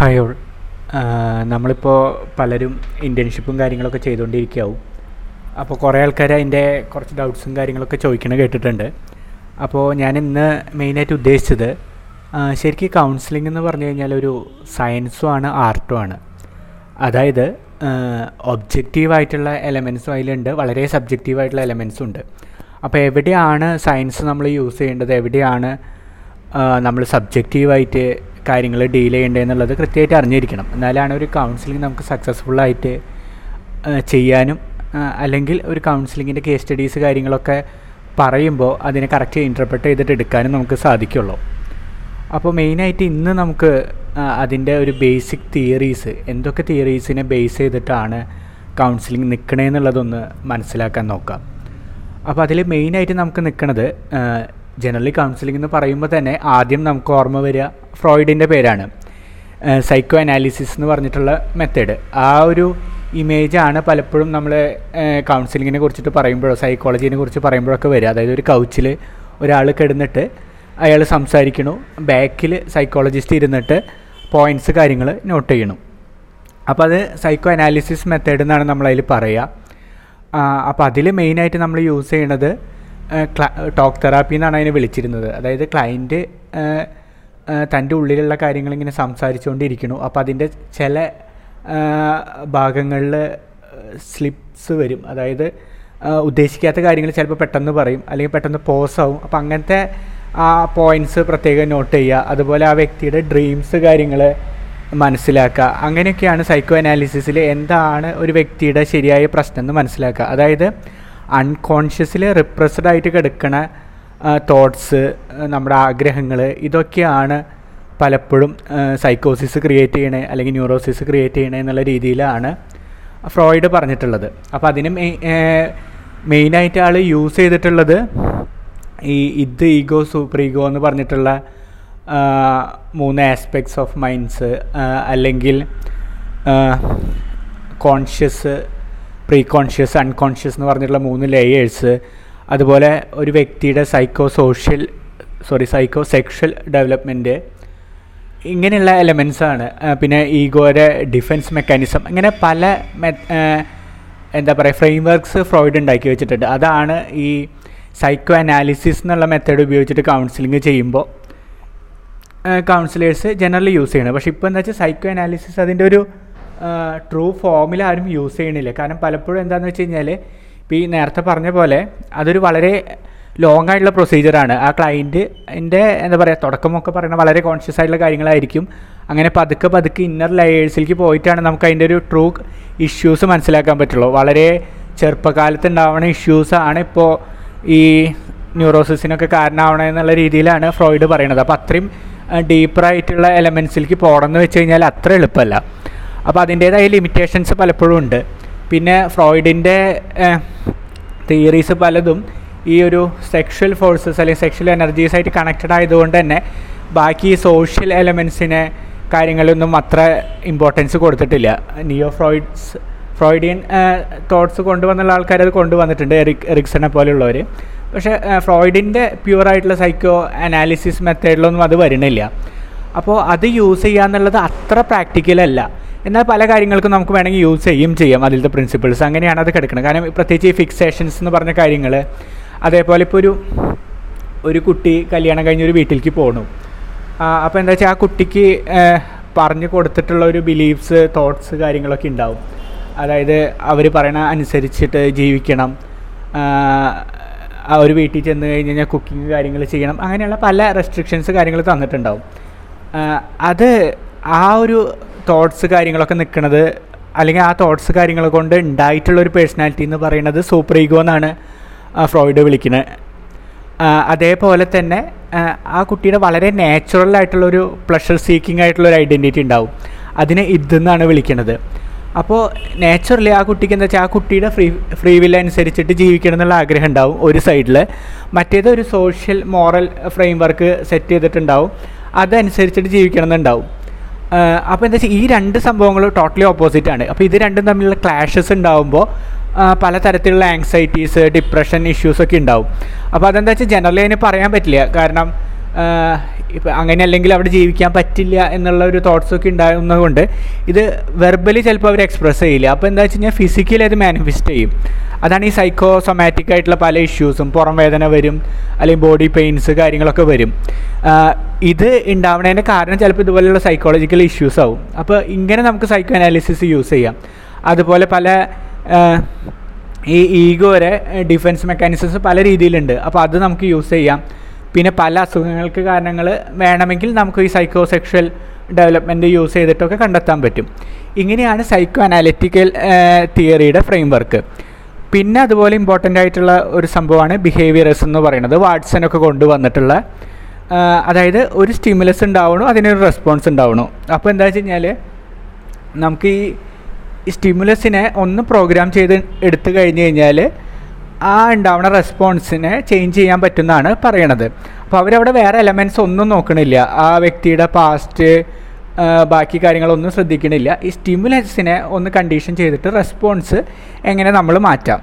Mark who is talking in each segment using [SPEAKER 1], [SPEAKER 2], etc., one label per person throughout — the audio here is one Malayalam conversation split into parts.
[SPEAKER 1] ഹായ് ഓൾ നമ്മളിപ്പോൾ പലരും ഇന്റേൺഷിപ്പും കാര്യങ്ങളൊക്കെ ചെയ്തുകൊണ്ടിരിക്കുകയാവും അപ്പോൾ കുറേ ആൾക്കാർ അതിന്റെ കുറച്ച് ഡൗട്ട്സും കാര്യങ്ങളൊക്കെ ചോദിക്കണ കേട്ടിട്ടുണ്ട്. അപ്പോൾ ഞാൻ ഇന്ന് മെയിനായിട്ട് ഉദ്ദേശിച്ചത് ശരിക്കും കൗൺസിലിംഗ് എന്ന് പറഞ്ഞു കഴിഞ്ഞാൽ ഒരു സയൻസും ആണ് ആർട്ടും ആണ്. അതായത് ഒബ്ജക്റ്റീവായിട്ടുള്ള എലമെൻസും അതിലുണ്ട് വളരെ സബ്ജക്റ്റീവായിട്ടുള്ള എലമെൻസും ഉണ്ട്. അപ്പോൾ എവിടെയാണ് സയൻസ് നമ്മൾ യൂസ് ചെയ്യേണ്ടത്? എവിടെയാണ് നമ്മൾ സബ്ജക്റ്റീവായിട്ട് കാര്യങ്ങൾ ഡീൽ ചെയ്യേണ്ടത് എന്നുള്ളത് കൃത്യമായിട്ട് അറിഞ്ഞിരിക്കണം. എന്നാലാണ് ഒരു കൗൺസിലിംഗ് നമുക്ക് സക്സസ്ഫുള്ളായിട്ട് ചെയ്യാനും അല്ലെങ്കിൽ ഒരു കൗൺസിലിങ്ങിന്റെ കേസ് സ്റ്റഡീസ് കാര്യങ്ങളൊക്കെ പറയുമ്പോൾ അതിനെ കറക്റ്റ് ഇന്റർപ്രറ്റ് ചെയ്തിട്ട് എടുക്കാനും നമുക്ക് സാധിക്കുള്ളൂ. അപ്പോൾ മെയിനായിട്ട് ഇന്ന് നമുക്ക് അതിന്റെ ഒരു ബേസിക് തിയറീസ് എന്തൊക്കെ തിയറീസിനെ ബേസ് ചെയ്തിട്ടാണ് കൗൺസിലിംഗ് നിൽക്കണേന്നുള്ളതൊന്ന് മനസ്സിലാക്കാൻ നോക്കാം. അപ്പോൾ അതിൽ മെയിനായിട്ട് നമുക്ക് നിൽക്കുന്നത് ജനറലി കൗൺസിലിംഗ് എന്ന് പറയുമ്പോൾ തന്നെ ആദ്യം നമുക്ക് ഓർമ്മ വരിക ഫ്രോയിഡിന്റെ പേരാണ്. സൈക്കോ അനാലിസിസ് എന്ന് പറഞ്ഞിട്ടുള്ള മെത്തേഡ് ആ ഒരു ഇമേജാണ് പലപ്പോഴും നമ്മൾ കൗൺസിലിങ്ങിനെ കുറിച്ചിട്ട് പറയുമ്പോഴോ സൈക്കോളജീനെ കുറിച്ച് പറയുമ്പോഴൊക്കെ വരിക. അതായത് ഒരു കൗച്ചിൽ ഒരാൾ കിടന്നിട്ട് അയാൾ സംസാരിക്കണു ബാക്കിൽ സൈക്കോളജിസ്റ്റ് ഇരുന്നിട്ട് പോയിന്റ്സ് കാര്യങ്ങൾ നോട്ട് ചെയ്യണം. അപ്പോൾ അത് സൈക്കോ അനാലിസിസ് മെത്തേഡ് എന്നാണ് നമ്മളതിൽ പറയുക അപ്പോൾ അതിൽ മെയിനായിട്ട് നമ്മൾ യൂസ് ചെയ്യണത് ടോക്ക് തെറാപ്പി എന്നാണ് അതിനെ വിളിച്ചിരുന്നത്. അതായത് ക്ലയന്റ് തന്റെ ഉള്ളിലുള്ള കാര്യങ്ങൾ ഇങ്ങനെ സംസാരിച്ചുകൊണ്ടിരിക്കണു അപ്പോൾ അതിന്റെ ചില ഭാഗങ്ങളിൽ സ്ലിപ്സ് വരും. അതായത് ഉദ്ദേശിക്കാത്ത കാര്യങ്ങൾ ചിലപ്പോൾ പെട്ടെന്ന് പറയും. അല്ലെങ്കിൽ പെട്ടെന്ന് പോസ് ആവും. അപ്പോൾ അങ്ങനത്തെ ആ പോയിന്റ്സ് പ്രത്യേകം നോട്ട് ചെയ്യുക. അതുപോലെ ആ വ്യക്തിയുടെ ഡ്രീംസ് കാര്യങ്ങൾ മനസ്സിലാക്കുക. അങ്ങനെയൊക്കെയാണ് സൈക്കോ അനാലിസിസിൽ എന്താണ് ഒരു വ്യക്തിയുടെ ശരിയായ പ്രശ്നം എന്ന് മനസ്സിലാക്കുക. അതായത് അൺകോൺഷ്യസിൽ റിപ്രസ്ഡ് ആയിട്ട് കിടക്കുന്ന തോട്ട്സ് നമ്മുടെ ആഗ്രഹങ്ങൾ ഇതൊക്കെയാണ് പലപ്പോഴും സൈക്കോസിസ് ക്രിയേറ്റ് ചെയ്യണേ അല്ലെങ്കിൽ ന്യൂറോസിസ് ക്രിയേറ്റ് ചെയ്യണേ എന്നുള്ള രീതിയിലാണ് ഫ്രോയിഡ് പറഞ്ഞിട്ടുള്ളത്. അപ്പോൾ അതിന് മെയിനായിട്ട് ആൾ യൂസ് ചെയ്തിട്ടുള്ളത് ഈ ഇത് ഈഗോ സൂപ്പർ ഈഗോ എന്ന് പറഞ്ഞിട്ടുള്ള മൂന്ന് ആസ്പെക്ട്സ് ഓഫ് മൈൻഡ്സ് അല്ലെങ്കിൽ കോൺഷ്യസ് പ്രീ കോൺഷ്യസ് അൺകോൺഷ്യസ് എന്ന് പറഞ്ഞിട്ടുള്ള മൂന്ന് ലേയേഴ്സ് അതുപോലെ ഒരു വ്യക്തിയുടെ psycho social sorry psycho sexual development ഇങ്ങനെയുള്ള എലമെൻസ് ആണ്. പിന്നെ ഈഗോയുടെ ഡിഫൻസ് മെക്കാനിസം അങ്ങനെ പല എന്താ പറയുക ഫ്രെയിം വർക്ക്സ് ഫ്രോയിഡ് ഉണ്ടാക്കി വെച്ചിട്ടുണ്ട്. അതാണ് ഈ സൈക്കോ അനാലിസിസ് എന്നുള്ള മെത്തേഡ് ഉപയോഗിച്ചിട്ട് കൗൺസിലിംഗ് ചെയ്യുമ്പോൾ കൗൺസിലേഴ്സ് ജനറലി യൂസ് ചെയ്യണം പക്ഷേ ഇപ്പോൾ എന്താ വെച്ചാൽ സൈക്കോ അനാലിസിസ് അതിന്റെ ഒരു ട്രൂ ഫോമിൽ ആരും യൂസ് ചെയ്യണില്ല കാരണം പലപ്പോഴും എന്താണെന്ന് വെച്ച് കഴിഞ്ഞാൽ ഇപ്പോൾ ഈ നേരത്തെ പറഞ്ഞ പോലെ അതൊരു വളരെ ലോങ് ആയിട്ടുള്ള പ്രൊസീജിയറാണ് ആ ക്ലയന്റിന്റെ എന്താ പറയുക തുടക്കമൊക്കെ പറയുന്ന വളരെ കോൺഷ്യസ് ആയിട്ടുള്ള കാര്യങ്ങളായിരിക്കും. അങ്ങനെ പതുക്കെ പതുക്കെ ഇന്നർ ലെയേഴ്സിലേക്ക് പോയിട്ടാണ് നമുക്ക് അതിന്റെ ഒരു ട്രൂ ഇഷ്യൂസ് മനസ്സിലാക്കാൻ പറ്റുള്ളൂ. വളരെ ചെറുപ്പകാലത്ത് ഉണ്ടാവുന്ന ആണ് ഇപ്പോൾ ഈ ന്യൂറോസിസിനൊക്കെ കാരണമാവണമെന്നുള്ള രീതിയിലാണ് ഫ്രോയിഡ് പറയുന്നത്. അപ്പോൾ അത്രയും ഡീപ്പറായിട്ടുള്ള എലമെൻസിലേക്ക് പോകണമെന്ന് വെച്ച് കഴിഞ്ഞാൽ അത്ര എളുപ്പമല്ല. അപ്പോൾ അതിന്റേതായ ലിമിറ്റേഷൻസ് പലപ്പോഴും ഉണ്ട്. പിന്നെ ഫ്രോയിഡിന്റെ തിയറീസ് പലതും ഈ ഒരു സെക്ഷൽ ഫോഴ്സസ് അല്ലെങ്കിൽ സെക്ഷൽ എനർജീസായിട്ട് കണക്റ്റഡ് ആയതുകൊണ്ട് തന്നെ ബാക്കി സോഷ്യൽ എലമെൻസിനെ കാര്യങ്ങളൊന്നും അത്ര ഇമ്പോർട്ടൻസ് കൊടുത്തിട്ടില്ല. നിയോ ഫ്രോയിഡ്സ് ഫ്രോയിഡിയൻ തോട്ട്സ് കൊണ്ടുവന്നുള്ള ആൾക്കാർ അത് കൊണ്ടുവന്നിട്ടുണ്ട് എറിക് എറിക്സണെ പോലെയുള്ളവർ പക്ഷേ ഫ്രോയിഡിന്റെ പ്യുവറായിട്ടുള്ള സൈക്കോ അനാലിസിസ് മെത്തേഡിലൊന്നും അത് വരുന്നില്ല. അപ്പോൾ അത് യൂസ് ചെയ്യുക എന്നുള്ളത് അത്ര പ്രാക്ടിക്കൽ അല്ല. എന്നാൽ പല കാര്യങ്ങൾക്കും നമുക്ക് വേണമെങ്കിൽ യൂസ് ചെയ്യും ചെയ്യാം അതിലത്തെ പ്രിൻസിപ്പിൾസ് അങ്ങനെയാണ് അത് കിടക്കുന്നത്. കാരണം പ്രത്യേകിച്ച് ഈ ഫിക്സേഷൻസ് എന്ന് പറഞ്ഞ കാര്യങ്ങൾ അതേപോലെ ഇപ്പോൾ ഒരു ഒരു കുട്ടി കല്യാണം കഴിഞ്ഞ് ഒരു വീട്ടിലേക്ക് പോകണു അപ്പോൾ എന്താ വെച്ചാൽ ആ കുട്ടിക്ക് പറഞ്ഞു കൊടുത്തിട്ടുള്ള ഒരു ബിലീഫ്സ് തോട്ട്സ് കാര്യങ്ങളൊക്കെ ഉണ്ടാവും. അതായത് അവർ പറയണ അനുസരിച്ചിട്ട് ജീവിക്കണം. ആ ഒരു വീട്ടിൽ ചെന്ന് കഴിഞ്ഞ് കഴിഞ്ഞാൽ കുക്കിംഗ് കാര്യങ്ങൾ ചെയ്യണം. അങ്ങനെയുള്ള പല റെസ്ട്രിക്ഷൻസ് കാര്യങ്ങൾ തന്നിട്ടുണ്ടാവും. അത് ആ ഒരു തോട്ട്സ് കാര്യങ്ങളൊക്കെ നിൽക്കുന്നത് അല്ലെങ്കിൽ ആ തോട്ട്സ് കാര്യങ്ങൾ കൊണ്ട് ഉണ്ടായിട്ടുള്ള ഒരു പേഴ്സണാലിറ്റി എന്ന് പറയുന്നത് സൂപ്പർ ഈഗോ എന്നാണ് ഫ്രോയിഡ് വിളിക്കുന്നത് അതേപോലെ തന്നെ ആ, കുട്ടിയുടെ വളരെ നാച്ചുറൽ ആയിട്ടുള്ളൊരു പ്ലഷർ സീക്കിംഗ് ആയിട്ടുള്ള ഒരു ഐഡന്റിറ്റി ഉണ്ടാവും. അതിനെ ഇതെന്നാണ് വിളിക്കുന്നത് അപ്പോൾ നാച്ചുറലി ആ കുട്ടിക്ക് എന്താ വെച്ചാൽ ആ കുട്ടിയുടെ ഫ്രീ ഫ്രീ വില്ല അനുസരിച്ചിട്ട് ജീവിക്കണം എന്നുള്ള ആഗ്രഹം ഉണ്ടാവും ഒരു സൈഡിൽ മറ്റേത് ഒരു social moral framework set ചെയ്തിട്ടുണ്ടാവും. അതനുസരിച്ചിട്ട് ജീവിക്കണം എന്നുണ്ടാവും. അപ്പോൾ എന്താ വെച്ചാൽ ഈ രണ്ട് സംഭവങ്ങളും ടോട്ടലി ഓപ്പോസിറ്റ് ആണ്. അപ്പോൾ ഇത് രണ്ടും തമ്മിലുള്ള ക്ലാഷസ് ഉണ്ടാകുമ്പോൾ പലതരത്തിലുള്ള ആങ്സൈറ്റീസ് ഡിപ്രഷൻ ഇഷ്യൂസ് ഒക്കെ ഉണ്ടാവും. അപ്പോൾ അതെന്താ വെച്ചാൽ ജനറലി അതിന് പറയാൻ പറ്റില്ല. കാരണം ഇപ്പം അങ്ങനെ അല്ലെങ്കിൽ അവിടെ ജീവിക്കാൻ പറ്റില്ല എന്നുള്ള ഒരു തോട്ട്സൊക്കെ ഉണ്ടാകുന്നതുകൊണ്ട് ഇത് വെർബലി ചിലപ്പോൾ അവർ എക്സ്പ്രസ് ചെയ്യില്ല. അപ്പോൾ എന്താ വെച്ച് കഴിഞ്ഞാൽ ഫിസിക്കലി അത് മാനിഫെസ്റ്റ് ചെയ്യും. അതാണ് ഈ സൈക്കോ സൊമാറ്റിക് ആയിട്ടുള്ള പല ഇഷ്യൂസും പുറം വേദന വരും അല്ലെങ്കിൽ ബോഡി പെയിൻസ് കാര്യങ്ങളൊക്കെ വരും. ഇത് ഉണ്ടാവുന്നതിന്റെ കാരണം ചിലപ്പോൾ ഇതുപോലെയുള്ള സൈക്കോളജിക്കൽ ഇഷ്യൂസ് ആവും. അപ്പോൾ ഇങ്ങനെ നമുക്ക് സൈക്കോ അനാലിസിസ് യൂസ് ചെയ്യാം. അതുപോലെ പല ഈ ഈഗോ വരെ ഡിഫൻസ് മെക്കാനിസംസ് പല രീതിയിലുണ്ട്. അപ്പോൾ അത് നമുക്ക് യൂസ് ചെയ്യാം. പിന്നെ പല അസുഖങ്ങൾക്ക് കാരണങ്ങൾ വേണമെങ്കിൽ നമുക്ക് ഈ സൈക്കോ സെക്ഷൽ ഡെവലപ്മെന്റ് യൂസ് ചെയ്തിട്ടൊക്കെ കണ്ടെത്താൻ പറ്റും. ഇങ്ങനെയാണ് സൈക്കോ അനാലിറ്റിക്കൽ തിയറിയുടെ ഫ്രെയിം വർക്ക് പിന്നെ അതുപോലെ ഇമ്പോർട്ടന്റ് ആയിട്ടുള്ള ഒരു സംഭവമാണ് ബിഹേവിയറസ് എന്ന് പറയുന്നത്. വാട്സനൊക്കെ കൊണ്ടുവന്നിട്ടുള്ള അതായത് ഒരു സ്റ്റിമുലസ് ഉണ്ടാവണോ അതിനൊരു റെസ്പോൺസ് ഉണ്ടാവണോ അപ്പോൾ എന്താ വെച്ച് കഴിഞ്ഞാൽ നമുക്ക് ഈ സ്റ്റിമുലസിനെ ഒന്ന് പ്രോഗ്രാം ചെയ്ത് എടുത്തു കഴിഞ്ഞ് കഴിഞ്ഞാൽ ആ ഉണ്ടാവുന്ന റെസ്പോൺസിനെ ചേഞ്ച് ചെയ്യാൻ പറ്റുന്നതാണ് പറയണത്. അപ്പോൾ അവരവിടെ വേറെ എലമെന്റ്സ് ഒന്നും നോക്കണില്ല. ആ വ്യക്തിയുടെ പാസ്റ്റ് ബാക്കി കാര്യങ്ങളൊന്നും ശ്രദ്ധിക്കണില്ല. ഈ സ്റ്റിമുലൻസിനെ ഒന്ന് കണ്ടീഷൻ ചെയ്തിട്ട് റെസ്പോൺസ് എങ്ങനെ നമ്മൾ മാറ്റാം.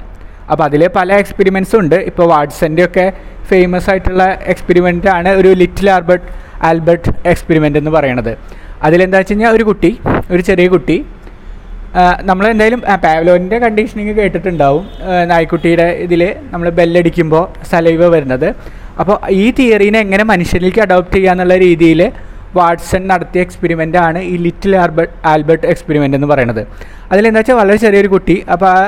[SPEAKER 1] അപ്പോൾ അതിൽ പല എക്സ്പെരിമെന്റ്സും ഉണ്ട്. ഇപ്പോൾ വാട്സന്റെ ഒക്കെ ഫേമസ് ആയിട്ടുള്ള എക്സ്പെരിമെന്റ് ആണ് ഒരു ലിറ്റിൽ ആൽബർട്ട് ആൽബർട്ട് എക്സ്പെരിമെന്റ് എന്ന് പറയണത്. അതിലെന്താ വെച്ച് കഴിഞ്ഞാൽ ഒരു കുട്ടി ഒരു ചെറിയ കുട്ടി നമ്മൾ എന്തായാലും പാവലോന്റെ കണ്ടീഷനിങ് കേട്ടിട്ടുണ്ടാവും. നായ്ക്കുട്ടിയുടെ ഇതിൽ നമ്മൾ ബെല്ലടിക്കുമ്പോൾ സലൈവ വരുന്നത്. അപ്പോൾ ഈ തിയറീനെ എങ്ങനെ മനുഷ്യരിലേക്ക് അഡോപ്റ്റ് ചെയ്യുക എന്നുള്ള രീതിയിൽ വാട്സൺ നടത്തിയ എക്സ്പെരിമെന്റ് ആണ് ഈ ലിറ്റിൽ ആൽബർട്ട് ആൽബർട്ട് എക്സ്പെരിമെന്റ് എന്ന് പറയുന്നത്. അതിലെന്താ വെച്ചാൽ വളരെ ചെറിയൊരു കുട്ടി. അപ്പോൾ ആ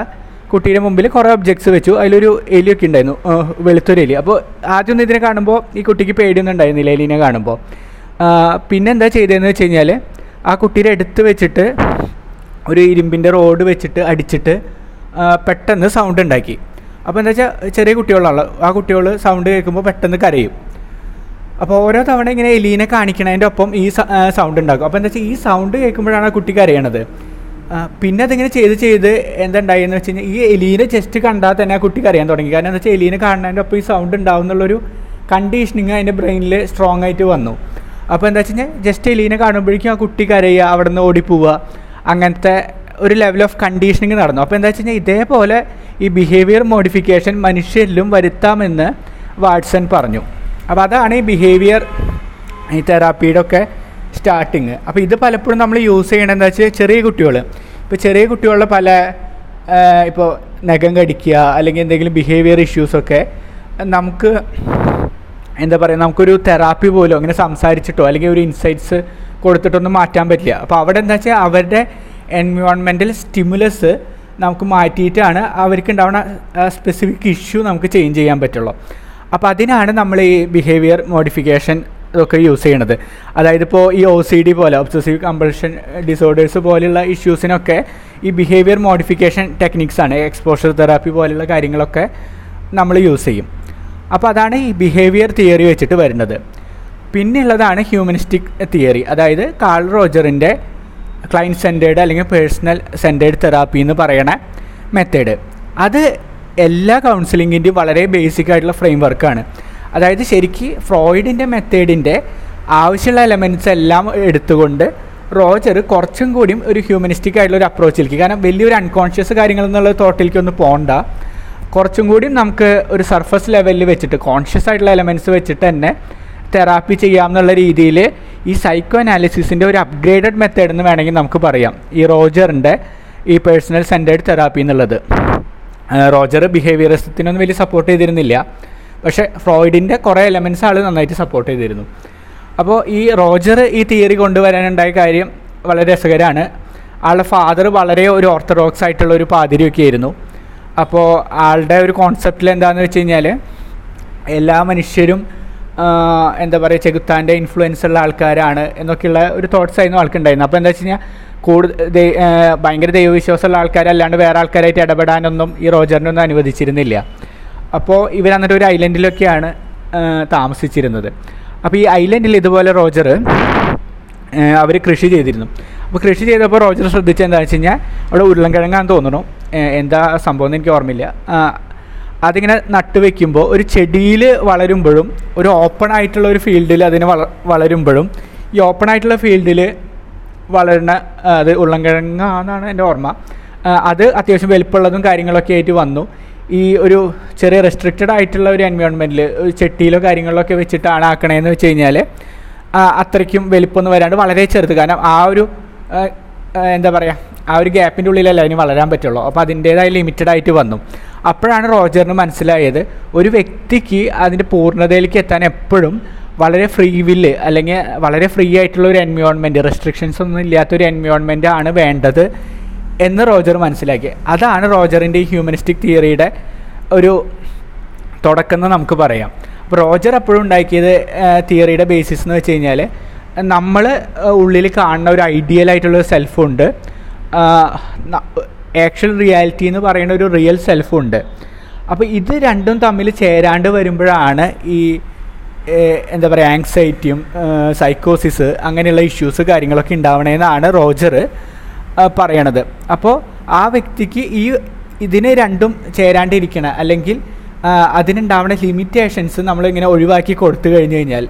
[SPEAKER 1] കുട്ടിയുടെ മുമ്പിൽ കുറേ ഒബ്ജക്ട്സ് വെച്ചു. അതിലൊരു എലിയൊക്കെ ഉണ്ടായിരുന്നു. വെളുത്തൊരു എലി. അപ്പോൾ ആദ്യമൊന്നും ഇതിനെ കാണുമ്പോൾ ഈ കുട്ടിക്ക് പേടിയൊന്നും ഉണ്ടായിരുന്നില്ല എലിനെ കാണുമ്പോൾ പിന്നെ എന്താ ചെയ്തതെന്ന് വെച്ച് കഴിഞ്ഞാൽ ആ കുട്ടീനെ എടുത്ത് വെച്ചിട്ട് ഒരു ഇരുമ്പിന്റെ റോഡ് വെച്ചിട്ട് അടിച്ചിട്ട് പെട്ടെന്ന് സൗണ്ട് ഉണ്ടാക്കി. അപ്പോൾ എന്താ വെച്ചാൽ ചെറിയ കുട്ടികളാണ് ആ കുട്ടികൾ സൗണ്ട് കേൾക്കുമ്പോൾ പെട്ടെന്ന് കരയും. അപ്പോൾ ഓരോ തവണ ഇങ്ങനെ എലീനെ കാണിക്കണതിന്റെ ഒപ്പം ഈ സൗണ്ട് ഉണ്ടാക്കും. അപ്പോൾ എന്താ വെച്ചാൽ ഈ സൗണ്ട് കേൾക്കുമ്പോഴാണ് ആ കുട്ടി കരയണത്. പിന്നെ അതിങ്ങനെ ചെയ്ത് ചെയ്ത് എന്തുണ്ടായെന്ന് വെച്ച് കഴിഞ്ഞാൽ ഈ എലീനെ ജസ്റ്റ് കണ്ടാൽ തന്നെ ആ കുട്ടി കരയാൻ തുടങ്ങി. കാരണം എന്താ വെച്ചാൽ എലീനെ കാണുന്നതിന്റെ ഒപ്പം ഈ സൗണ്ട് ഉണ്ടാവും എന്നുള്ളൊരു കണ്ടീഷനിങ് അതിന്റെ ബ്രെയിനിൽ സ്ട്രോങ് ആയിട്ട് വന്നു. അപ്പോൾ എന്താ വെച്ച് കഴിഞ്ഞാൽ ജസ്റ്റ് എലീനെ കാണുമ്പോഴേക്കും ആ കുട്ടി കരയുക അവിടെ നിന്ന് ഓടിപ്പോവുക. അങ്ങനത്തെ ഒരു ലെവൽ ഓഫ് കണ്ടീഷനിങ് നടന്നു. അപ്പോൾ എന്താ വെച്ച് കഴിഞ്ഞാൽ ഇതേപോലെ ഈ ബിഹേവിയർ മോഡിഫിക്കേഷൻ മനുഷ്യരിലും വരുത്താമെന്ന് വാട്സൺ പറഞ്ഞു. അപ്പോൾ അതാണ് ഈ ബിഹേവിയർ ഈ തെറാപ്പിയുടെ ഒക്കെ സ്റ്റാർട്ടിങ് അപ്പോൾ ഇത് പലപ്പോഴും നമ്മൾ യൂസ് ചെയ്യണമെന്ന് വെച്ചാൽ ചെറിയ കുട്ടികൾ ഇപ്പോൾ ചെറിയ കുട്ടികളുടെ പല ഇപ്പോൾ നഖം കടിക്കുക അല്ലെങ്കിൽ എന്തെങ്കിലും ബിഹേവിയർ ഇഷ്യൂസൊക്കെ നമുക്ക് എന്താ പറയുക നമുക്കൊരു തെറാപ്പി പോലും അങ്ങനെ സംസാരിച്ചിട്ടോ അല്ലെങ്കിൽ ഒരു ഇൻസൈറ്റ്സ് കൊടുത്തിട്ടൊന്നും മാറ്റാൻ പറ്റില്ല. അപ്പോൾ അവിടെ എന്താ വെച്ചാൽ അവരുടെ എൻവയോൺമെന്റൽ സ്റ്റിമുലസ് നമുക്ക് മാറ്റിയിട്ടാണ് അവർക്ക് ഉണ്ടാവുന്ന സ്പെസിഫിക് ഇഷ്യൂ നമുക്ക് ചേഞ്ച് ചെയ്യാൻ പറ്റുള്ളൂ. അപ്പോൾ അതിനാണ് നമ്മൾ ഈ ബിഹേവിയർ മോഡിഫിക്കേഷൻ ഒക്കെ യൂസ് ചെയ്യണത്. അതായത് ഇപ്പോൾ ഈ ഒ സി ഡി പോലെ ഒബ്സസീവ് കമ്പൾഷൻ ഡിസോർഡേഴ്സ് പോലെയുള്ള ഇഷ്യൂസിനൊക്കെ ഈ ബിഹേവിയർ മോഡിഫിക്കേഷൻ ടെക്നിക്സ് ആണ് എക്സ്പോഷർ തെറാപ്പി പോലെയുള്ള കാര്യങ്ങളൊക്കെ നമ്മൾ യൂസ് ചെയ്യും. അപ്പോൾ അതാണ് ഈ ബിഹേവിയർ തിയറി വെച്ചിട്ട് വരുന്നത്. പിന്നെയുള്ളതാണ് ഹ്യൂമനിസ്റ്റിക് തിയറി അതായത് കാൾ റോജറിന്റെ ക്ലൈന്റ് സെന്റേഡ് അല്ലെങ്കിൽ പേഴ്സണൽ സെന്റേഡ് തെറാപ്പി എന്ന് പറയണ മെത്തേഡ് അത് എല്ലാ കൗൺസിലിങ്ങിന്റെയും വളരെ ബേസിക് ആയിട്ടുള്ള ഫ്രെയിം വർക്കാണ് അതായത് ശരിക്ക് ഫ്രോയിഡിന്റെ മെത്തേഡിന്റെ ആവശ്യമുള്ള എലമെന്റ്സ് എല്ലാം എടുത്തുകൊണ്ട് റോജർ കുറച്ചും കൂടിയും ഒരു ഹ്യൂമനിസ്റ്റിക് ആയിട്ടുള്ള ഒരു അപ്രോച്ചിലേക്ക് കാരണം വലിയൊരു അൺകോൺഷ്യസ് കാര്യങ്ങൾ എന്നുള്ള തോട്ടിലേക്ക് ഒന്ന് പോകണ്ട കുറച്ചും കൂടിയും നമുക്ക് ഒരു സർഫസ് ലെവലിൽ വെച്ചിട്ട് കോൺഷ്യസ് ആയിട്ടുള്ള എലമെന്റ്സ് വെച്ചിട്ട് തന്നെ തെറാപ്പി ചെയ്യാം എന്നുള്ള രീതിയിൽ ഈ സൈക്കോ അനാലിസിസിന്റെ ഒരു അപ്ഗ്രേഡഡ് മെത്തേഡ് എന്ന് വേണമെങ്കിൽ നമുക്ക് പറയാം. ഈ റോജറിന്റെ ഈ പേഴ്സണൽ സെന്റേഡ് തെറാപ്പി എന്നുള്ളത്. റോജർ ബിഹേവിയറിസത്തിനൊന്നും വലിയ സപ്പോർട്ട് ചെയ്തിരുന്നില്ല. പക്ഷേ ഫ്രോയിഡിന്റെ കുറേ എലമെൻസ് ആൾ നന്നായിട്ട് സപ്പോർട്ട് ചെയ്തിരുന്നു. അപ്പോൾ ഈ റോജർ ഈ തിയറി കൊണ്ടുവരാനുണ്ടായ കാര്യം വളരെ രസകരമാണ് ആളുടെ ഫാദർ വളരെ ഒരു ഓർത്തഡോക്സ് ആയിട്ടുള്ള ഒരു പാതിരിയൊക്കെ ആയിരുന്നു. അപ്പോൾ ആളുടെ ഒരു കോൺസെപ്റ്റിൽ എന്താണെന്ന് വെച്ച് കഴിഞ്ഞാൽ എല്ലാ മനുഷ്യരും എന്താ പറയുക ചെകുത്താന്റെ ഇൻഫ്ലുവൻസ് ഉള്ള ആൾക്കാരാണ് എന്നൊക്കെയുള്ള ഒരു തോട്ട്സ് ആയിരുന്നു ആൾക്കുണ്ടായിരുന്നു അപ്പോൾ എന്താ വെച്ച് കഴിഞ്ഞാൽ കൂടുതൽ ഭയങ്കര ദൈവവിശ്വാസമുള്ള ആൾക്കാരല്ലാണ്ട് വേറെ ആൾക്കാരായിട്ട് ഇടപെടാനൊന്നും ഈ റോജറിനൊന്നും അനുവദിച്ചിരുന്നില്ല. അപ്പോൾ ഇവർ എന്നിട്ട് ഒരു ഐലൻഡിലൊക്കെയാണ് താമസിച്ചിരുന്നത്. അപ്പോൾ ഈ ഐലൻഡിൽ ഇതുപോലെ റോജർ അവർ കൃഷി ചെയ്തിരുന്നു. അപ്പോൾ കൃഷി ചെയ്തപ്പോൾ റോജർ ശ്രദ്ധിച്ചത് എന്താണെന്ന് വെച്ച് കഴിഞ്ഞാൽ അവിടെ ഉരുളൻകിഴങ്ങാന്ന് തോന്നുന്നു. എന്താ സംഭവം എന്ന് എനിക്ക് ഓർമ്മയില്ല. അതിങ്ങനെ നട്ടുവെക്കുമ്പോൾ ഒരു ചെടിയിൽ വളരുമ്പോഴും ഒരു ഓപ്പൺ ആയിട്ടുള്ള ഒരു ഫീൽഡിൽ അതിന് വള വളരുമ്പോഴും ഈ ഓപ്പൺ ആയിട്ടുള്ള ഫീൽഡിൽ വളരുന്ന അത് ഉരുളൻകിഴങ്ങാന്നാണ് എന്റെ ഓർമ്മ. അത് അത്യാവശ്യം വലിപ്പമുള്ളതും കാര്യങ്ങളൊക്കെ ആയിട്ട് വന്നു. ഈ ഒരു ചെറിയ റെസ്ട്രിക്റ്റഡ് ആയിട്ടുള്ള ഒരു എൻവയോൺമെന്റിൽ ചെട്ടിയിലോ കാര്യങ്ങളിലൊക്കെ വെച്ചിട്ടാണ് ആക്കണേന്ന് വെച്ച് കഴിഞ്ഞാൽ അത്രയ്ക്കും വലിപ്പമൊന്നും വരാണ്ട് വളരെ ചെറുത്. കാരണം ആ ഒരു എന്താ പറയുക ആ ഒരു ഗ്യാപ്പിന്റെ ഉള്ളിലല്ല അതിന് വളരാൻ പറ്റുള്ളൂ. അപ്പോൾ അതിന്റേതായ ലിമിറ്റഡ് ആയിട്ട് വന്നു. അപ്പോഴാണ് റോജറിന് മനസ്സിലായത് ഒരു വ്യക്തിക്ക് അതിന്റെ പൂർണതയിലേക്ക് എത്താൻ എപ്പോഴും വളരെ ഫ്രീ വില്ല് അല്ലെങ്കിൽ വളരെ ഫ്രീ ആയിട്ടുള്ള ഒരു എൻവയോൺമെന്റ് റെസ്ട്രിക്ഷൻസ് ഒന്നും ഇല്ലാത്തൊരു എൻവയോൺമെന്റ് ആണ് വേണ്ടത് എന്ന് റോജർ മനസ്സിലാക്കി. അതാണ് റോജറിന്റെ ഈ ഹ്യൂമനിസ്റ്റിക് തിയറിയുടെ ഒരു തുടക്കം എന്ന് നമുക്ക് പറയാം. അപ്പോൾ റോജർ അപ്പോഴും ഉണ്ടാക്കിയത് തിയറിയുടെ ബേസിസ് എന്ന് വെച്ച് കഴിഞ്ഞാൽ നമ്മൾ ഉള്ളിൽ കാണുന്ന ഒരു ഐഡിയൽ ആയിട്ടുള്ള ഒരു സെൽഫുണ്ട് ആക്ച്വൽ റിയാലിറ്റി എന്ന് പറയുന്ന ഒരു റിയൽ സെൽഫുണ്ട് അപ്പോൾ ഇത് രണ്ടും തമ്മിൽ ചേരാണ്ട് വരുമ്പോഴാണ് ഈ എന്താ പറയുക ആങ്സൈറ്റിയും സൈക്കോസിസ് അങ്ങനെയുള്ള ഇഷ്യൂസ് കാര്യങ്ങളൊക്കെ ഉണ്ടാവണമെന്നാണ് റോജർ പറയണത്. അപ്പോൾ ആ വ്യക്തിക്ക് ഈ ഇതിനെ രണ്ടും ചേരാണ്ടിരിക്കണം അല്ലെങ്കിൽ അതിനുണ്ടാവുന്ന ലിമിറ്റേഷൻസ് നമ്മളിങ്ങനെ ഒഴിവാക്കി കൊടുത്തു കഴിഞ്ഞു കഴിഞ്ഞാൽ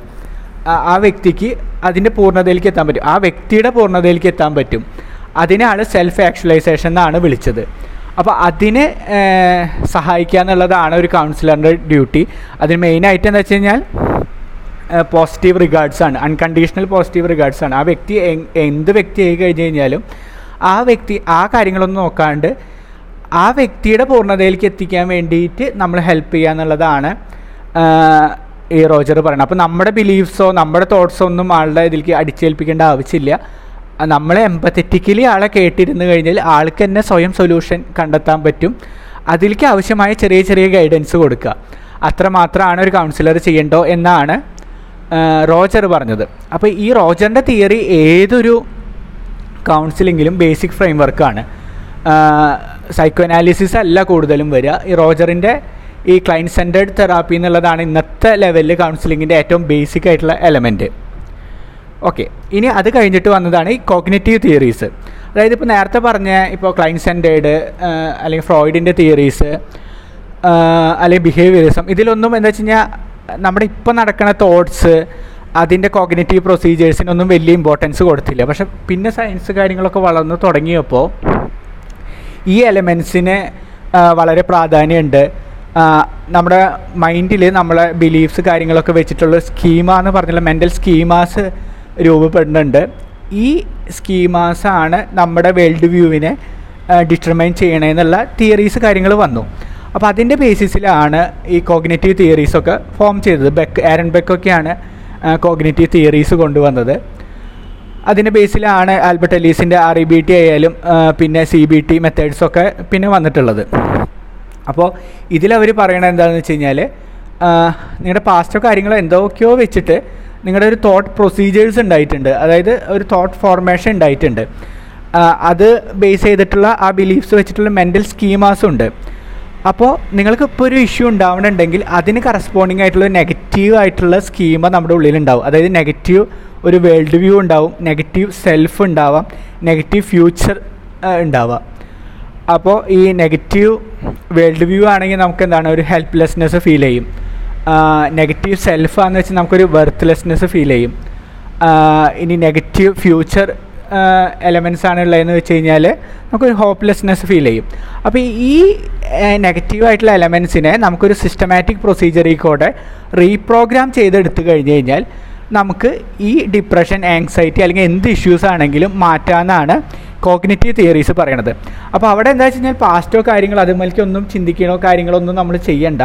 [SPEAKER 1] ആ വ്യക്തിക്ക് അതിന്റെ പൂർണതയിലേക്ക് എത്താൻ പറ്റും. ആ വ്യക്തിയുടെ പൂർണതയിലേക്ക് എത്താൻ പറ്റും. അതിനാണ് സെൽഫ് ആക്ച്വലൈസേഷൻ എന്നാണ് വിളിച്ചത്. അപ്പോൾ അതിനെ സഹായിക്കുക എന്നുള്ളതാണ് ഒരു കൗൺസിലറിന്റെ ഡ്യൂട്ടി അതിന് മെയിനായിട്ട് എന്താ വെച്ച് കഴിഞ്ഞാൽ പോസിറ്റീവ് റിഗാർഡ്സ് ആണ്. അൺകണ്ടീഷണൽ പോസിറ്റീവ് റിഗാർഡ്സ് ആണ്. ആ വ്യക്തി എന്ത് വ്യക്തി ആയി കഴിഞ്ഞ് കഴിഞ്ഞാലും ആ വ്യക്തി ആ കാര്യങ്ങളൊന്നും നോക്കാണ്ട് ആ വ്യക്തിയുടെ പൂർണതയിലേക്ക് എത്തിക്കാൻ വേണ്ടിയിട്ട് നമ്മൾ ഹെൽപ്പ് ചെയ്യുക എന്നുള്ളതാണ് ഈ റോജർ പറയുന്നത്. അപ്പോൾ നമ്മുടെ ബിലീഫ്സോ നമ്മുടെ തോട്ട്സോ ഒന്നും ആളുടെ ഇതിലേക്ക് അടിച്ചേൽപ്പിക്കേണ്ട ആവശ്യമില്ല. നമ്മൾ എമ്പത്തറ്റിക്കലി ആളെ കേട്ടിരുന്നു കഴിഞ്ഞാൽ ആൾക്ക് തന്നെ സ്വയം സൊല്യൂഷൻ കണ്ടെത്താൻ പറ്റും. അതിലേക്ക് ആവശ്യമായ ചെറിയ ചെറിയ ഗൈഡൻസ് കൊടുക്കുക. അത്രമാത്രമാണ് ഒരു കൗൺസിലർ ചെയ്യേണ്ടോ എന്നാണ് റോജർ പറഞ്ഞത്. അപ്പോൾ ഈ റോജറിന്റെ തിയറി ഏതൊരു കൗൺസിലിങ്ങിലും ബേസിക് ഫ്രെയിം വർക്കാണ് സൈക്കോ അനാലിസിസ് അല്ല കൂടുതലും വരിക. ഈ റോജറിന്റെ ഈ ക്ലൈന്റ് സെന്റേഡ് തെറാപ്പി എന്നുള്ളതാണ് ഇന്നത്തെ ലെവലിൽ കൗൺസിലിങ്ങിന്റെ ഏറ്റവും ബേസിക് ആയിട്ടുള്ള എലമെന്റ് ഓക്കെ. ഇനി അത് കഴിഞ്ഞിട്ട് വന്നതാണ് ഈ കോഗ്നേറ്റീവ് തിയറീസ് അതായത് ഇപ്പോൾ നേരത്തെ പറഞ്ഞ ഇപ്പോൾ ക്ലൈൻ സെന്റേഡ് അല്ലെങ്കിൽ ഫ്രോയിഡിന്റെ തിയറീസ് അല്ലെങ്കിൽ ബിഹേവിയറിസം ഇതിലൊന്നും എന്താ വെച്ച് കഴിഞ്ഞാൽ നമ്മുടെ ഇപ്പോൾ നടക്കുന്ന തോട്ട്സ് അതിന്റെ കോഗ്നേറ്റീവ് പ്രൊസീജിയേഴ്സിനൊന്നും വലിയ ഇമ്പോർട്ടൻസ് കൊടുത്തില്ല. പക്ഷെ പിന്നെ സയൻസ് കാര്യങ്ങളൊക്കെ വളർന്നു തുടങ്ങിയപ്പോൾ ഈ എലമെൻസിന് വളരെ പ്രാധാന്യമുണ്ട്. നമ്മുടെ മൈൻഡിൽ നമ്മളെ ബിലീഫ്സ് കാര്യങ്ങളൊക്കെ വെച്ചിട്ടുള്ള സ്കീമ എന്ന് പറഞ്ഞുള്ള മെന്റൽ സ്കീമാസ് രൂപപ്പെടുന്നുണ്ട്. ഈ സ്കീമാസാണ് നമ്മുടെ വേൾഡ് വ്യൂവിനെ ഡിറ്റർമൈൻ ചെയ്യണമെന്നുള്ള തിയറീസ് കാര്യങ്ങൾ വന്നു. അപ്പോൾ അതിന്റെ ബേസിസിലാണ് ഈ കോഗ്നേറ്റീവ് തിയറീസൊക്കെ ഫോം ചെയ്തത്. ബെക്ക് ആരൻ ബെക്കൊക്കെയാണ് കോഗ്നേറ്റീവ് തിയറീസ് കൊണ്ടുവന്നത്. അതിന്റെ ബേസിലാണ് ആൽബർട്ട് എലീസിന്റെ ആർ ഇ ബി ടി ആയാലും പിന്നെ സി ബി ടി മെത്തേഡ്സൊക്കെ പിന്നെ വന്നിട്ടുള്ളത്. അപ്പോൾ ഇതിലവർ പറയണത് എന്താണെന്ന് വെച്ച് കഴിഞ്ഞാൽ നിങ്ങളുടെ പാസ്റ്റോ കാര്യങ്ങളോ എന്തൊക്കെയോ വെച്ചിട്ട് നിങ്ങളുടെ ഒരു തോട്ട് പ്രൊസീജിയേഴ്സ് ഉണ്ടായിട്ടുണ്ട് അതായത് ഒരു തോട്ട് ഫോർമേഷൻ ഉണ്ടായിട്ടുണ്ട് അത് ബേസ് ചെയ്തിട്ടുള്ള ആ ബിലീഫ്സ് വെച്ചിട്ടുള്ള മെന്റൽ സ്കീമാസും ഉണ്ട്. അപ്പോൾ നിങ്ങൾക്ക് ഇപ്പോൾ ഒരു ഇഷ്യൂ ഉണ്ടാവണമെന്നുണ്ടെങ്കിൽ അതിന് കറസ്പോണ്ടിങ് ആയിട്ടുള്ള നെഗറ്റീവ് ആയിട്ടുള്ള സ്കീമ നമ്മുടെ ഉള്ളിലുണ്ടാവും. അതായത് നെഗറ്റീവ് ഒരു വേൾഡ് വ്യൂ ഉണ്ടാവും നെഗറ്റീവ് സെൽഫ് ഉണ്ടാവാം നെഗറ്റീവ് ഫ്യൂച്ചർ ഉണ്ടാവാം. അപ്പോൾ ഈ നെഗറ്റീവ് വേൾഡ് വ്യൂ ആണെങ്കിൽ നമുക്ക് എന്താണ്? ഒരു ഹെൽപ്ലെസ്നെസ് ഫീൽ ചെയ്യും. നെഗറ്റീവ് സെൽഫാന്ന് വെച്ചാൽ നമുക്കൊരു വെർത്ത്ലെസ്നെസ് ഫീൽ ചെയ്യും. ഇനി നെഗറ്റീവ് ഫ്യൂച്ചർ എലമെൻസ് ആണ് ഉള്ളതെന്ന് വെച്ച് കഴിഞ്ഞാൽ നമുക്കൊരു ഹോപ്പ്ലെസ്നെസ് ഫീൽ ചെയ്യും. അപ്പോൾ ഈ നെഗറ്റീവ് ആയിട്ടുള്ള എലമെൻസിനെ നമുക്കൊരു സിസ്റ്റമാറ്റിക് പ്രൊസീജിയറിൽ കൂടെ റീപ്രോഗ്രാം ചെയ്തെടുത്തു കഴിഞ്ഞ് കഴിഞ്ഞാൽ നമുക്ക് ഈ ഡിപ്രഷൻ ആങ്സൈറ്റി അല്ലെങ്കിൽ എന്ത് ഇഷ്യൂസ് ആണെങ്കിലും മാറ്റാമെന്നാണ് കോഗ്നേറ്റീവ് തിയറീസ് പറയണത്. അപ്പോൾ അവിടെ എന്താ വെച്ച് കഴിഞ്ഞാൽ പാസ്റ്റോ കാര്യങ്ങൾ അതുമേലേക്കൊന്നും ചിന്തിക്കണോ കാര്യങ്ങളോ ഒന്നും നമ്മൾ ചെയ്യണ്ട.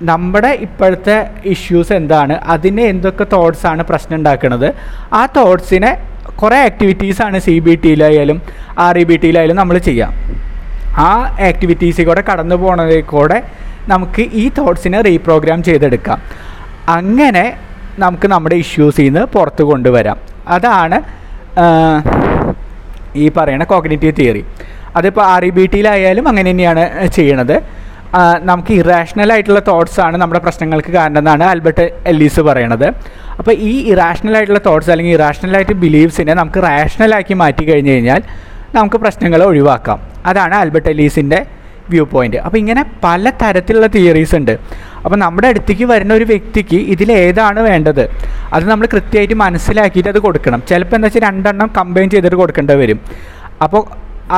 [SPEAKER 1] നമ്മുടെ ഇപ്പോഴത്തെ ഇഷ്യൂസ് എന്താണ്? അതിന് എന്തൊക്കെ തോട്ട്സാണ് പ്രശ്നം ഉണ്ടാക്കുന്നത് ആ തോട്ട്സിനെ കുറേ ആക്ടിവിറ്റീസാണ് സി ബി ടിയിലായാലും ആർ ഇ ബി ടിയിലായാലും നമ്മൾ ചെയ്യാം. ആ ആക്ടിവിറ്റീസിൽ കൂടെ കടന്നു പോണതിൽ കൂടെ നമുക്ക് ഈ തോട്ട്സിനെ റീപ്രോഗ്രാം ചെയ്തെടുക്കാം. അങ്ങനെ നമുക്ക് നമ്മുടെ ഇഷ്യൂസിൽ നിന്ന് പുറത്ത് കൊണ്ടുവരാം. അതാണ് ഈ പറയുന്ന കോഗ്നേറ്റീവ് തിയറി അതിപ്പോൾ ആർ ഇ ബി ടിയിലായാലും അങ്ങനെ തന്നെയാണ് ചെയ്യണത്. നമുക്ക് ഇറാഷണൽ ആയിട്ടുള്ള തോട്ട്സ് ആണ് നമ്മുടെ പ്രശ്നങ്ങൾക്ക് കാരണം എന്നാണ് ആൽബർട്ട് എല്ലീസ് പറയണത്. അപ്പോൾ ഈ ഇറാഷണൽ ആയിട്ടുള്ള തോട്ട്സ് അല്ലെങ്കിൽ ഇറാഷണൽ ആയിട്ട് ബിലീവ്സിനെ നമുക്ക് റാഷണൽ ആക്കി മാറ്റി കഴിഞ്ഞ് കഴിഞ്ഞാൽ നമുക്ക് പ്രശ്നങ്ങൾ ഒഴിവാക്കാം. അതാണ് ആൽബർട്ട് എല്ലീസിന്റെ വ്യൂ പോയിന്റ് അപ്പോൾ ഇങ്ങനെ പല തരത്തിലുള്ള തിയറീസ് ഉണ്ട്. അപ്പോൾ നമ്മുടെ അടുത്തേക്ക് വരുന്ന ഒരു വ്യക്തിക്ക് ഇതിലേതാണ് വേണ്ടത്? അത് നമ്മൾ കൃത്യമായിട്ട് മനസ്സിലാക്കിയിട്ട് അത് കൊടുക്കണം. ചിലപ്പോൾ എന്താ വെച്ചാൽ രണ്ടെണ്ണം കമ്പൈൻ ചെയ്തിട്ട് കൊടുക്കേണ്ടി വരും. അപ്പോൾ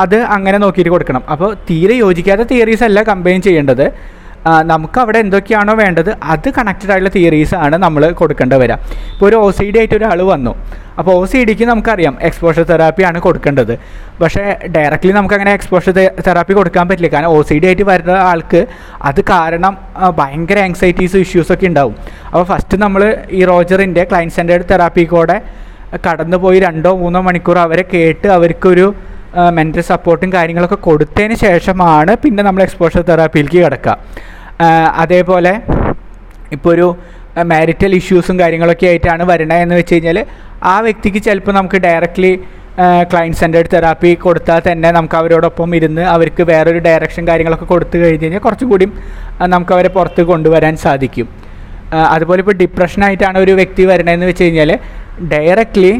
[SPEAKER 1] അത് അങ്ങനെ നോക്കിയിട്ട് കൊടുക്കണം. അപ്പോൾ തീരെ യോജിക്കാത്ത തിയറീസ് അല്ല കമ്പൈൻ ചെയ്യേണ്ടത്. നമുക്ക് അവിടെ എന്തൊക്കെയാണോ വേണ്ടത് അത് കണക്റ്റഡ് ആയിട്ടുള്ള തിയറീസ് ആണ് നമ്മൾ കൊടുക്കേണ്ടി വരിക ഇപ്പോൾ ഒരു ഒ സി ഡി ആയിട്ട് ഒരാൾ വന്നു. അപ്പോൾ ഒ സി ഡിക്ക് നമുക്കറിയാം എക്സ്പോഷർ തെറാപ്പിയാണ് കൊടുക്കേണ്ടത്. പക്ഷേ ഡയറക്റ്റ്ലി നമുക്ക് അങ്ങനെ എക്സ്പോഷർ തെറാപ്പി കൊടുക്കാൻ പറ്റില്ല. കാരണം ഒ സി ഡി ആയിട്ട് വരുന്ന ആൾക്ക് അത് കാരണം ഭയങ്കര ആങ്സൈറ്റീസ് ഇഷ്യൂസൊക്കെ ഉണ്ടാവും. അപ്പോൾ ഫസ്റ്റ് നമ്മൾ ഈ റോജറിന്റെ ക്ലയന്റ് സെന്റേഡ് തെറാപ്പി കൂടെ കടന്നു പോയി രണ്ടോ മൂന്നോ മണിക്കൂർ അവരെ കേട്ട് അവർക്കൊരു മെന്റൽ സപ്പോർട്ടും കാര്യങ്ങളൊക്കെ കൊടുത്തതിന് ശേഷമാണ് പിന്നെ നമ്മൾ എക്സ്പോഷർ തെറാപ്പിയിലേക്ക് കിടക്കുക. അതേപോലെ ഇപ്പോൾ ഒരു മാരിറ്റൽ ഇഷ്യൂസും കാര്യങ്ങളൊക്കെ ആയിട്ടാണ് വരണതെന്ന് വെച്ച് കഴിഞ്ഞാൽ ആ വ്യക്തിക്ക് ചിലപ്പോൾ നമുക്ക് ഡയറക്റ്റ്ലി ക്ലയന്റ് സെന്റേഡ് തെറാപ്പി കൊടുത്താൽ തന്നെ നമുക്ക് അവരോടൊപ്പം ഇരുന്ന് അവർക്ക് വേറൊരു ഡയറക്ഷൻ കാര്യങ്ങളൊക്കെ കൊടുത്തു കഴിഞ്ഞ് കഴിഞ്ഞാൽ കുറച്ചും കൂടിയും നമുക്ക് അവരെ പുറത്ത് കൊണ്ടുവരാൻ സാധിക്കും. അതുപോലെ ഇപ്പോൾ ഡിപ്രഷനായിട്ടാണ് ഒരു വ്യക്തി വരണതെന്ന് വെച്ച് കഴിഞ്ഞാൽ ഡയറക്റ്റ്ലി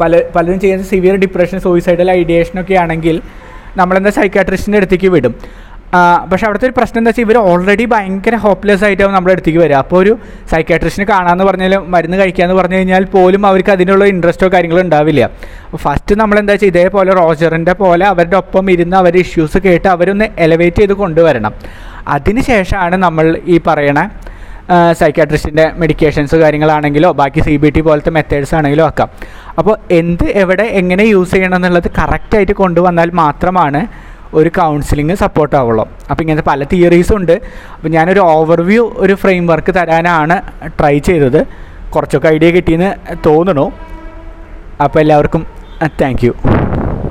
[SPEAKER 1] പല പലരും ചെയ്യുന്ന സിവിയർ ഡിപ്രഷൻ സൂയിസൈഡൽ ഐഡിയേഷനൊക്കെ ആണെങ്കിൽ നമ്മളെന്താ സൈക്കാട്രിസ്റ്റിന്റെ അടുത്തേക്ക് വിടും. പക്ഷെ അവിടുത്തെ ഒരു പ്രശ്നം എന്താ വെച്ചാൽ ഇവർ ഓൾറെഡി ഭയങ്കര ഹോപ്പ്ലെസ് ആയിട്ടാവും നമ്മുടെ അടുത്തേക്ക് വരിക. അപ്പോൾ ഒരു സൈക്കാട്രിസ്റ്റിനെ കാണാമെന്ന് പറഞ്ഞാൽ മരുന്ന് കഴിക്കാമെന്ന് പറഞ്ഞു കഴിഞ്ഞാൽ പോലും അവർക്ക് അതിനുള്ള ഇൻട്രസ്റ്റോ കാര്യങ്ങളോ ഉണ്ടാവില്ല. ഫസ്റ്റ് നമ്മൾ എന്താ വെച്ചാൽ ഇതേപോലെ റോജറിന്റെ പോലെ അവരുടെ ഒപ്പം ഇരുന്ന് അവരുടെ ഇഷ്യൂസ് കേട്ട് അവരൊന്ന് എലവേറ്റ് ചെയ്ത് കൊണ്ടുവരണം. അതിന് ശേഷമാണ് നമ്മൾ ഈ പറയണ സൈക്കാട്രിസ്റ്റിന്റെ മെഡിക്കേഷൻസ് കാര്യങ്ങളാണെങ്കിലോ ബാക്കി സി ബി ടി പോലത്തെ മെത്തേഡ്സ് ആണെങ്കിലോ ആക്കാം അപ്പോൾ എന്ത് എവിടെ എങ്ങനെ യൂസ് ചെയ്യണം എന്നുള്ളത് കറക്റ്റായിട്ട് കൊണ്ടുവന്നാൽ മാത്രമാണ് ഒരു കൗൺസിലിംഗ് സപ്പോർട്ട് ആവുള്ളൂ. അപ്പോൾ ഇങ്ങനത്തെ പല തിയറീസും ഉണ്ട്. അപ്പോൾ ഞാനൊരു ഓവർവ്യൂ ഒരു ഫ്രെയിം വർക്ക് തരാനാണ് ട്രൈ ചെയ്തത്. കുറച്ചൊക്കെ ഐഡിയ കിട്ടിയെന്ന് തോന്നുന്നു. അപ്പോൾ എല്ലാവർക്കും താങ്ക്